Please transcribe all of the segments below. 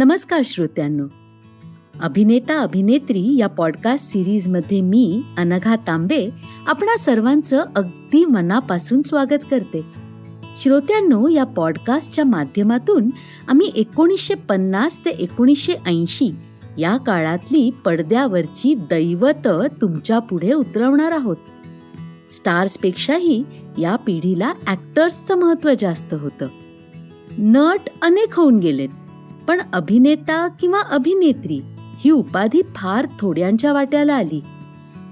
नमस्कार श्रोत्यांनो. अभिनेता अभिनेत्री या पॉडकास्ट सिरीजमध्ये मी अनघा तांबे आपणा सर्वांचं अगदी मनापासून स्वागत करते. श्रोत्यांनो या पॉडकास्टच्या माध्यमातून आम्ही एकोणीसशे पन्नास ते एकोणीसशे ऐंशी या काळातली पडद्यावरची दैवत तुमच्यापुढे उतरवणार आहोत. स्टार्सपेक्षाही या पिढीला ॲक्टर्सचं महत्त्व जास्त होतं. नट अनेक होऊन गेलेत. पण अभिनेता किंवा अभिनेत्री ही उपाधी फार थोड्यांच्या वाट्याला आली.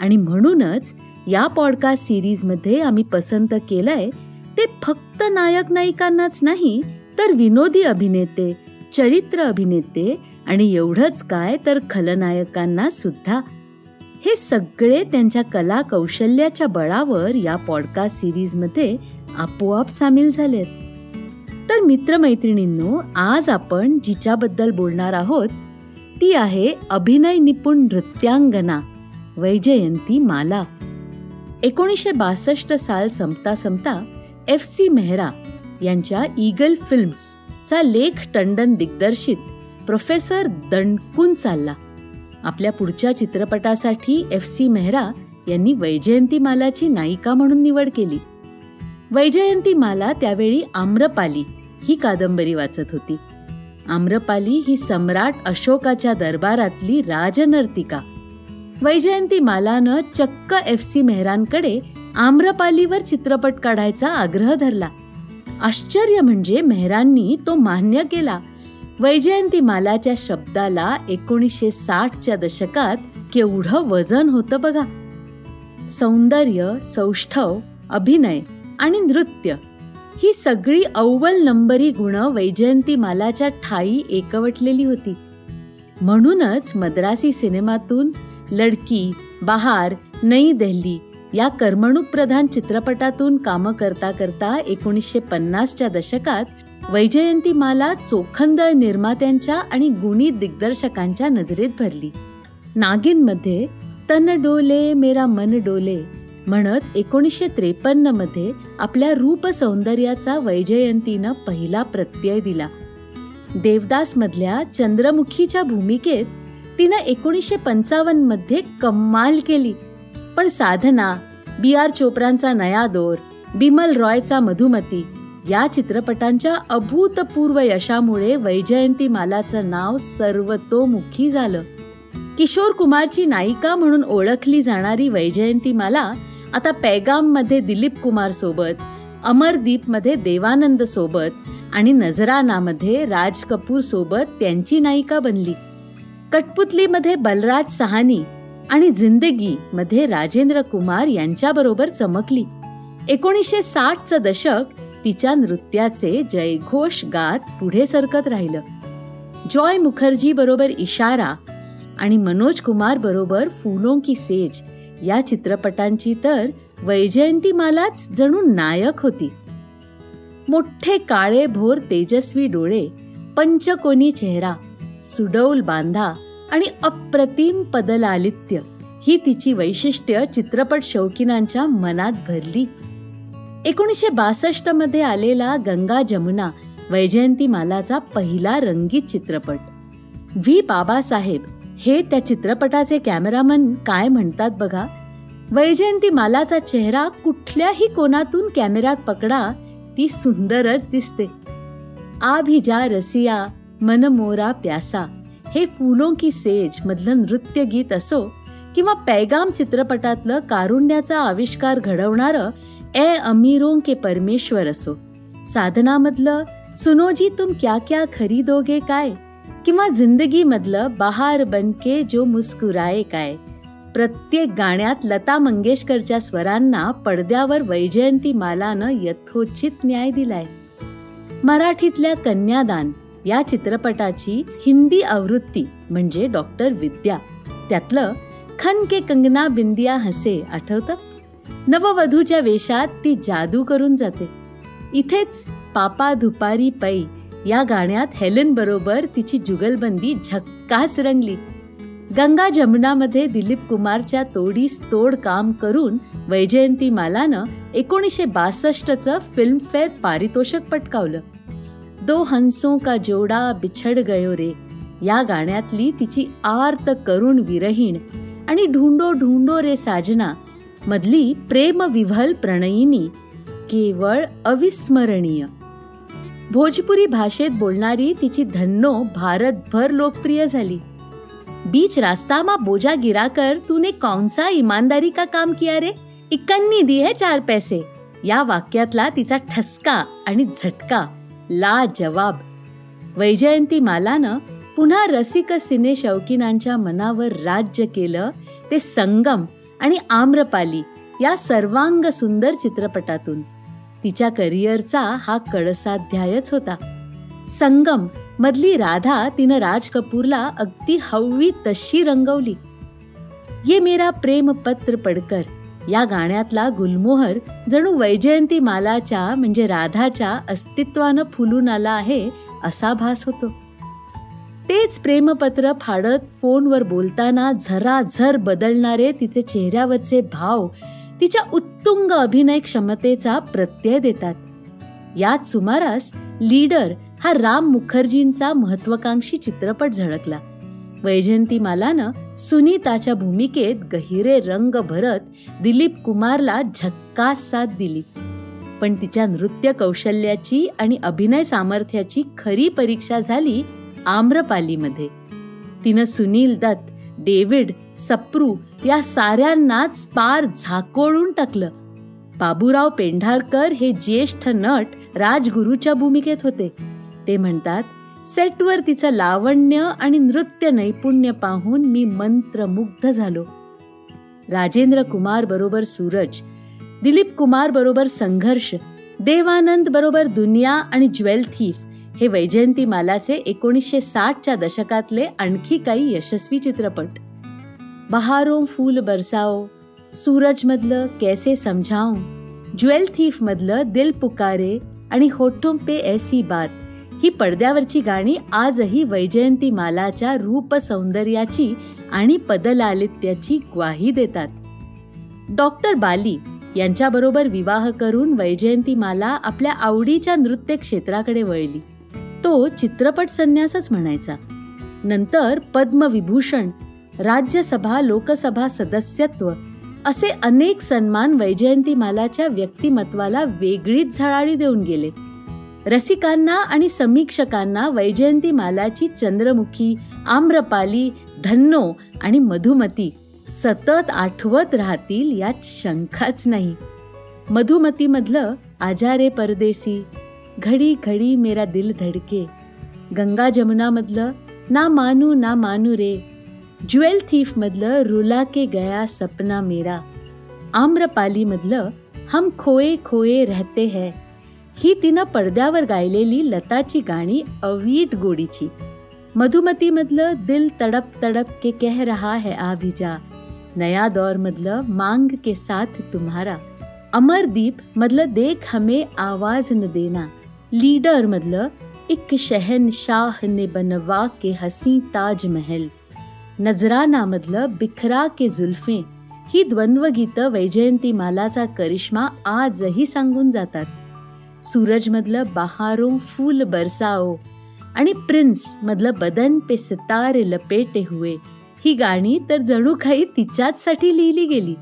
आणि म्हणूनच या पॉडकास्ट सिरीजमध्ये आम्ही पसंत केलंय ते फक्त नायक नायिकांनाच नाही तर विनोदी अभिनेते चरित्र अभिनेते आणि एवढंच काय तर खलनायकांना सुद्धा. हे सगळे त्यांच्या कला कौशल्याच्या बळावर या पॉडकास्ट सिरीजमध्ये आपोआप सामील झालेत. तर मित्रमैत्रिणींनो आज आपण जिच्याबद्दल बोलणार आहोत ती आहे अभिनय निपुण नृत्यांगना वैजयंती माला. एकोणीसशे बासष्ट साल संपता संपता एफ सी मेहरा यांच्या ईगल फिल्म्सचा लेख टंडन दिग्दर्शित प्रोफेसर दणकून चालला. आपल्या पुढच्या चित्रपटासाठी एफ सी मेहरा यांनी वैजयंती मालाची नायिका म्हणून निवड केली. वैजयंती माला त्यावेळी आम्रपाली ही कादंबरी वाचत होती. आम्रपाली ही सम्राट अशोकाच्या दरबारातली राजनर्तिका. वैजयंती मालानं चक्क एफ सी मेहरांकडे आम्रपालीवर चित्रपट काढायचा आग्रह धरला. आश्चर्य म्हणजे मेहरांनी तो मान्य केला. वैजयंती मालाच्या शब्दाला एकोणीसशे साठच्या दशकात केवढं वजन होतं बघा. सौंदर्य सौष्ठव अभिनय आणि नृत्य ही सगळी अव्वल नंबरी गुण वैजयंती मालाच्या ठाई एकवटलेली होती. म्हणूनच मद्रासी सिनेमातून लडकी बहार नई देहली या करमणूक प्रधान चित्रपटातून कामं करता करता एकोणीसशे पन्नासच्या दशकात वैजयंती माला चोखंदळ निर्मात्यांच्या आणि गुणी दिग्दर्शकांच्या नजरेत भरली. नागिनमध्ये तन डोले मेरा मन डोले म्हणत एकोणीसशे त्रेपन्नमध्ये आपल्या रूप सौंदर्याचा वैजयंतीनं पहिला प्रत्यय दिला. देवदास मधल्या चंद्रमुखीच्या भूमिकेत तिनं एकोणीसशे पंचावन्नमध्ये कम्माल केली. पण साधना बी आर चोप्रांचा नया दोर बिमल रॉयचा मधुमती या चित्रपटांच्या अभूतपूर्व यशामुळे वैजयंती मालाचं नाव सर्वतोमुखी झालं. किशोर कुमारची नायिका म्हणून ओळखली जाणारी वैजयंती माला आता पैगाममध्ये दिलीप कुमार सोबत अमरदीपमध्ये देवानंद सोबत आणि नजरानामध्ये राज कपूर सोबत त्यांची नायिका बनली. कठपुतलीमध्ये बलराज सहानी आणि जिंदगी मध्ये राजेंद्र कुमार यांच्याबरोबर चमकली. एकोणीसशे साठचं दशक तिच्या नृत्याचे जयघोष गात पुढे सरकत राहिलं. जॉय मुखर्जी बरोबर इशारा आणि मनोज कुमार बरोबर फुलों की सेज या चित्रपटांची तर वैजयंती मालाच जणू नायक होती. मोठे काळे भोर तेजस्वी डोळे पंचकोनी चेहरा सुडौल बांधा आणि अप्रतिम पदलालित्य ही तिची वैशिष्ट्य चित्रपट शौकीनांच्या मनात भरली. एकोणीसशे बासष्टमध्ये आलेला गंगा जमुना वैजयंती मालाचा पहिला रंगीत चित्रपट. व्ही बाबासाहेब हे त्या चित्रपटाचे कॅमेरामन काय म्हणतात बघा? वैजयंती मालाचा चेहरा कुठल्याही कोणातून कॅमेऱ्यात पकडा ती सुंदरच दिसते. आभिजा रसिया मनमोरा प्यासा. हे फुलों की सेज मधलं नृत्य गीत असो किंवा पैगाम चित्रपटातलं कारुण्याचा आविष्कार घडवणारं ए अमीरों के परमेश्वर असो. साधनामधलं सुनोजी तुम क्या क्या खरीदोगे काय? किंवा जिंदगीमधलं बहार बनके जो मुस्कुराए काय. प्रत्येक गाण्यात लता मंगेशकरच्या स्वरांना पडद्यावर वैजयंती मालानं यथोचित न्याय दिलाय. मराठीतल्या कन्यादान या चित्रपटाची हिंदी आवृत्ती म्हणजे डॉक्टर विद्या. त्यातलं खन के कंगना बिंदिया हसे आठवतं? नववधूच्या वेशात ती जादू करून जाते. इथेच पापा धुपारी पै या गाण्यात हेलन बरोबर तिची जुगलबंदी झक्कास रंगली. गंगा जमुनामध्ये दिलीप कुमारच्या तोडीस तोड काम करून वैजयंती मालानं एकोणीसशे बासष्टचं फिल्मफेअर पारितोषिक पटकावलं. दो हंसों का जोडा बिछड गयो रे. या गाण्यातली तिची आर्त करुण विरहीण आणि ढुंडो ढुंडो रे साजना मधली प्रेम विव्हल प्रणयिनी केवळ अविस्मरणीय. भोजपुरी भाषेत बोलणारी तिची धन्नो भारतभर लोकप्रिय झाली. बीच रास्तामा बोजा गिराकर तूने कौनसा इमानदारी का काम किया रे? इक्कन्नी दी है चार पैसे. या वाक्यातला तिचा ठसका आणि झटका. ला जवाब वैजयंती मालानं पुन्हा रसिक सिने शौकीनांच्या मनावर राज्य केलं ते संगम आणि आम्रपाली या सर्वांग सुंदर चित्रपटातून. तिच्या करिअरचा हा कळसाध्यायच होता. संगम मधली राधा तिनं राज कपूरला अगदी हवी तशी रंगवली. ये मेरा प्रेम पत्र पडकर या गाण्यातला गुलमोहर जणू वैजयंती मालाच्या म्हणजे राधाच्या अस्तित्वानं फुलून आला आहे असा भास होतो. तेच प्रेमपत्र फाडत फोनवर बोलताना झराझर बदलणारे तिचे चेहऱ्यावरचे भाव तिच्या उत्तुंग अभिनय क्षमतेचा प्रत्यय देतात. याच सुमारास लीडर हा राम मुखर्जींचा महत्वाकांक्षी चित्रपट झळकला. वैजयंती मालानं सुनीताच्या भूमिकेत गहिरे रंग भरत दिलीप कुमारला झक्कास साथ दिली. पण तिच्या नृत्य कौशल्याची आणि अभिनय सामर्थ्याची खरी परीक्षा झाली आम्रपालीमध्ये. तिनं सुनील दत्त डेव्हिड सप्रू या साऱ्यांनाच पार झाकोळून टाकलं. बाबूराव पेंढारकर हे ज्येष्ठ नट राजगुरूच्या भूमिकेत होते. ते म्हणतात सेटवर तिचं लावण्य आणि नृत्य नैपुण्य पाहून मी मंत्रमुग्ध झालो. राजेंद्र कुमार बरोबर सूरज दिलीप कुमार बरोबर संघर्ष देवानंद बरोबर दुनिया आणि ज्वेल थीफ हे वैजयंती मालाचे एकोणीसशे साठच्या दशकातले आणखी काही यशस्वी चित्रपट. बहारो फूल बरसाओ सूरज मधलं कैसे समझाऊ ज्वेल थीफ मधलं दिल पुकारे आणि होठों पे ऐसी बात ही पडद्यावरची गाणी आजही वैजयंती मालाच्या रूप सौंदर्याची आणि पदलालित्याची ग्वाही देतात. डॉक्टर बाली यांच्याबरोबर विवाह करून वैजयंती माला आपल्या आवडीच्या नृत्य क्षेत्राकडे वळली. तो चित्रपट संन्यासच म्हणायचा. नंतर पद्मविभूषण राज्यसभा लोकसभा सदस्यत्व असे अनेक सन्मान वैजयंतीमालाच्या व्यक्तिमत्वाला वेगळीच झळाळी देऊन गेले. रसिकांना आणि समीक्षकांना वैजयंतीमालाची चंद्रमुखी आम्रपाली धन्नो आणि मधुमती सतत आठवत राहतील यात शंकाच नाही. मधुमतीमधलं आजारे परदेसी घडी घडी मेरा दिल धडके। गंगा जमुना मतलब ना मानू ना मानू रे। ज्वेल थीफ मधलं रुला के गया सपना मेरा। आम्रपाली मतलब हम खोए खोए रहते हैं। ही तिनं पडद्यावर गायलेली लताची गाणी अवीट गोडीची मधुमतीमधलं दिल तडप तडप के कह रहा है आभिजा नया दौर मतलब मांग के साथ तुम्हारा। अमरदीप मतलब देख हमें आवाज़ न देना। लीडर मधलं एक शहनशाह ने बनवा के हसी ताज महल नजराना मधलं बिखरा के जुल्फे ही द्वंद्वगीतं वैजयंतीमालाचा करिश्मा आजही सांगून जातात. सूरज मधलं बहारो फूल बरसाओ आणि प्रिन्स मधलं बदन पे सितारे लपेटे हुए ही गाणी तर जणू काही तिच्याच लिहिली गेली.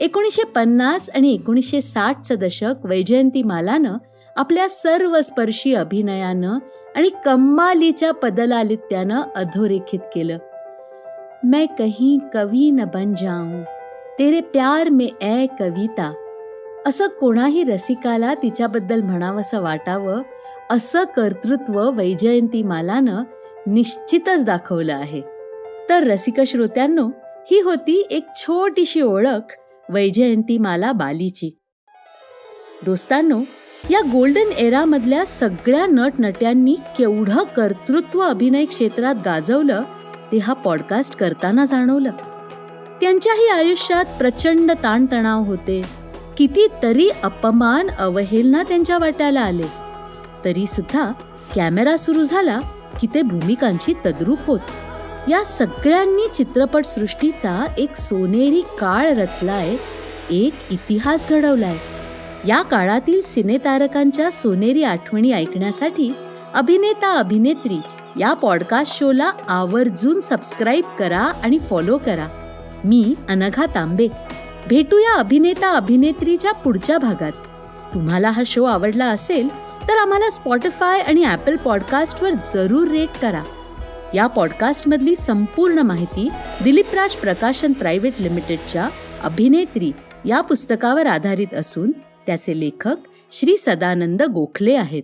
एकोणीसशे पन्नास आणि एकोणीसशे साठचं दशक वैजयंतीमालानं आपल्या सर्व स्पर्शी अभिनयानं आणि कम्मालीच्या पदलालित्यानं अधोरेखित केलं. मैं कहीं कवी न बन जाऊं तेरे प्यार में ए कविता. असं कोणाही रसिकाला तिच्याबद्दल म्हणावंसं वाटावं असं कर्तृत्व वैजयंती मालानं निश्चितच दाखवलं आहे. तर रसिक श्रोत्यांनो ही होती एक छोटीशी ओळख वैजयंती माला बालीची. दोस्तांनो या गोल्डन एरामधल्या सगळ्या नटनट्यांनी केवढं कर्तृत्व अभिनय क्षेत्रात गाजवलं ते हा पॉडकास्ट करताना जाणवलं. त्यांच्याही आयुष्यात प्रचंड ताणतणाव होते. कितीतरी अपमान अवहेलना त्यांच्या वाट्याला आले. तरी सुद्धा कॅमेरा सुरू झाला की ते भूमिकांची तद्रूप होत. या सगळ्यांनी चित्रपट सृष्टीचा एक सोनेरी काळ रचलाय एक इतिहास घडवलाय. या काळातील सिनेतारकांच्या सोनेरी आठवणी ऐकण्यासाठी अभिनेता अभिनेत्री या पॉडकास्ट शोला आवर्जून सबस्क्राईब करा आणि फॉलो करा. मी अनघा तांबे. भेटूया अभिनेता अभिनेत्रीच्या पुढच्या भागात. तुम्हाला हा शो आवडला असेल तर आम्हाला स्पॉटीफाय आणि ॲपल पॉडकास्टवर जरूर रेट करा. या पॉडकास्टमधली संपूर्ण माहिती दिलीपराज प्रकाशन प्रायव्हेट लिमिटेडच्या अभिनेत्री या पुस्तकावर आधारित असून त्याचे लेखक श्री सदानंद गोखले आहेत.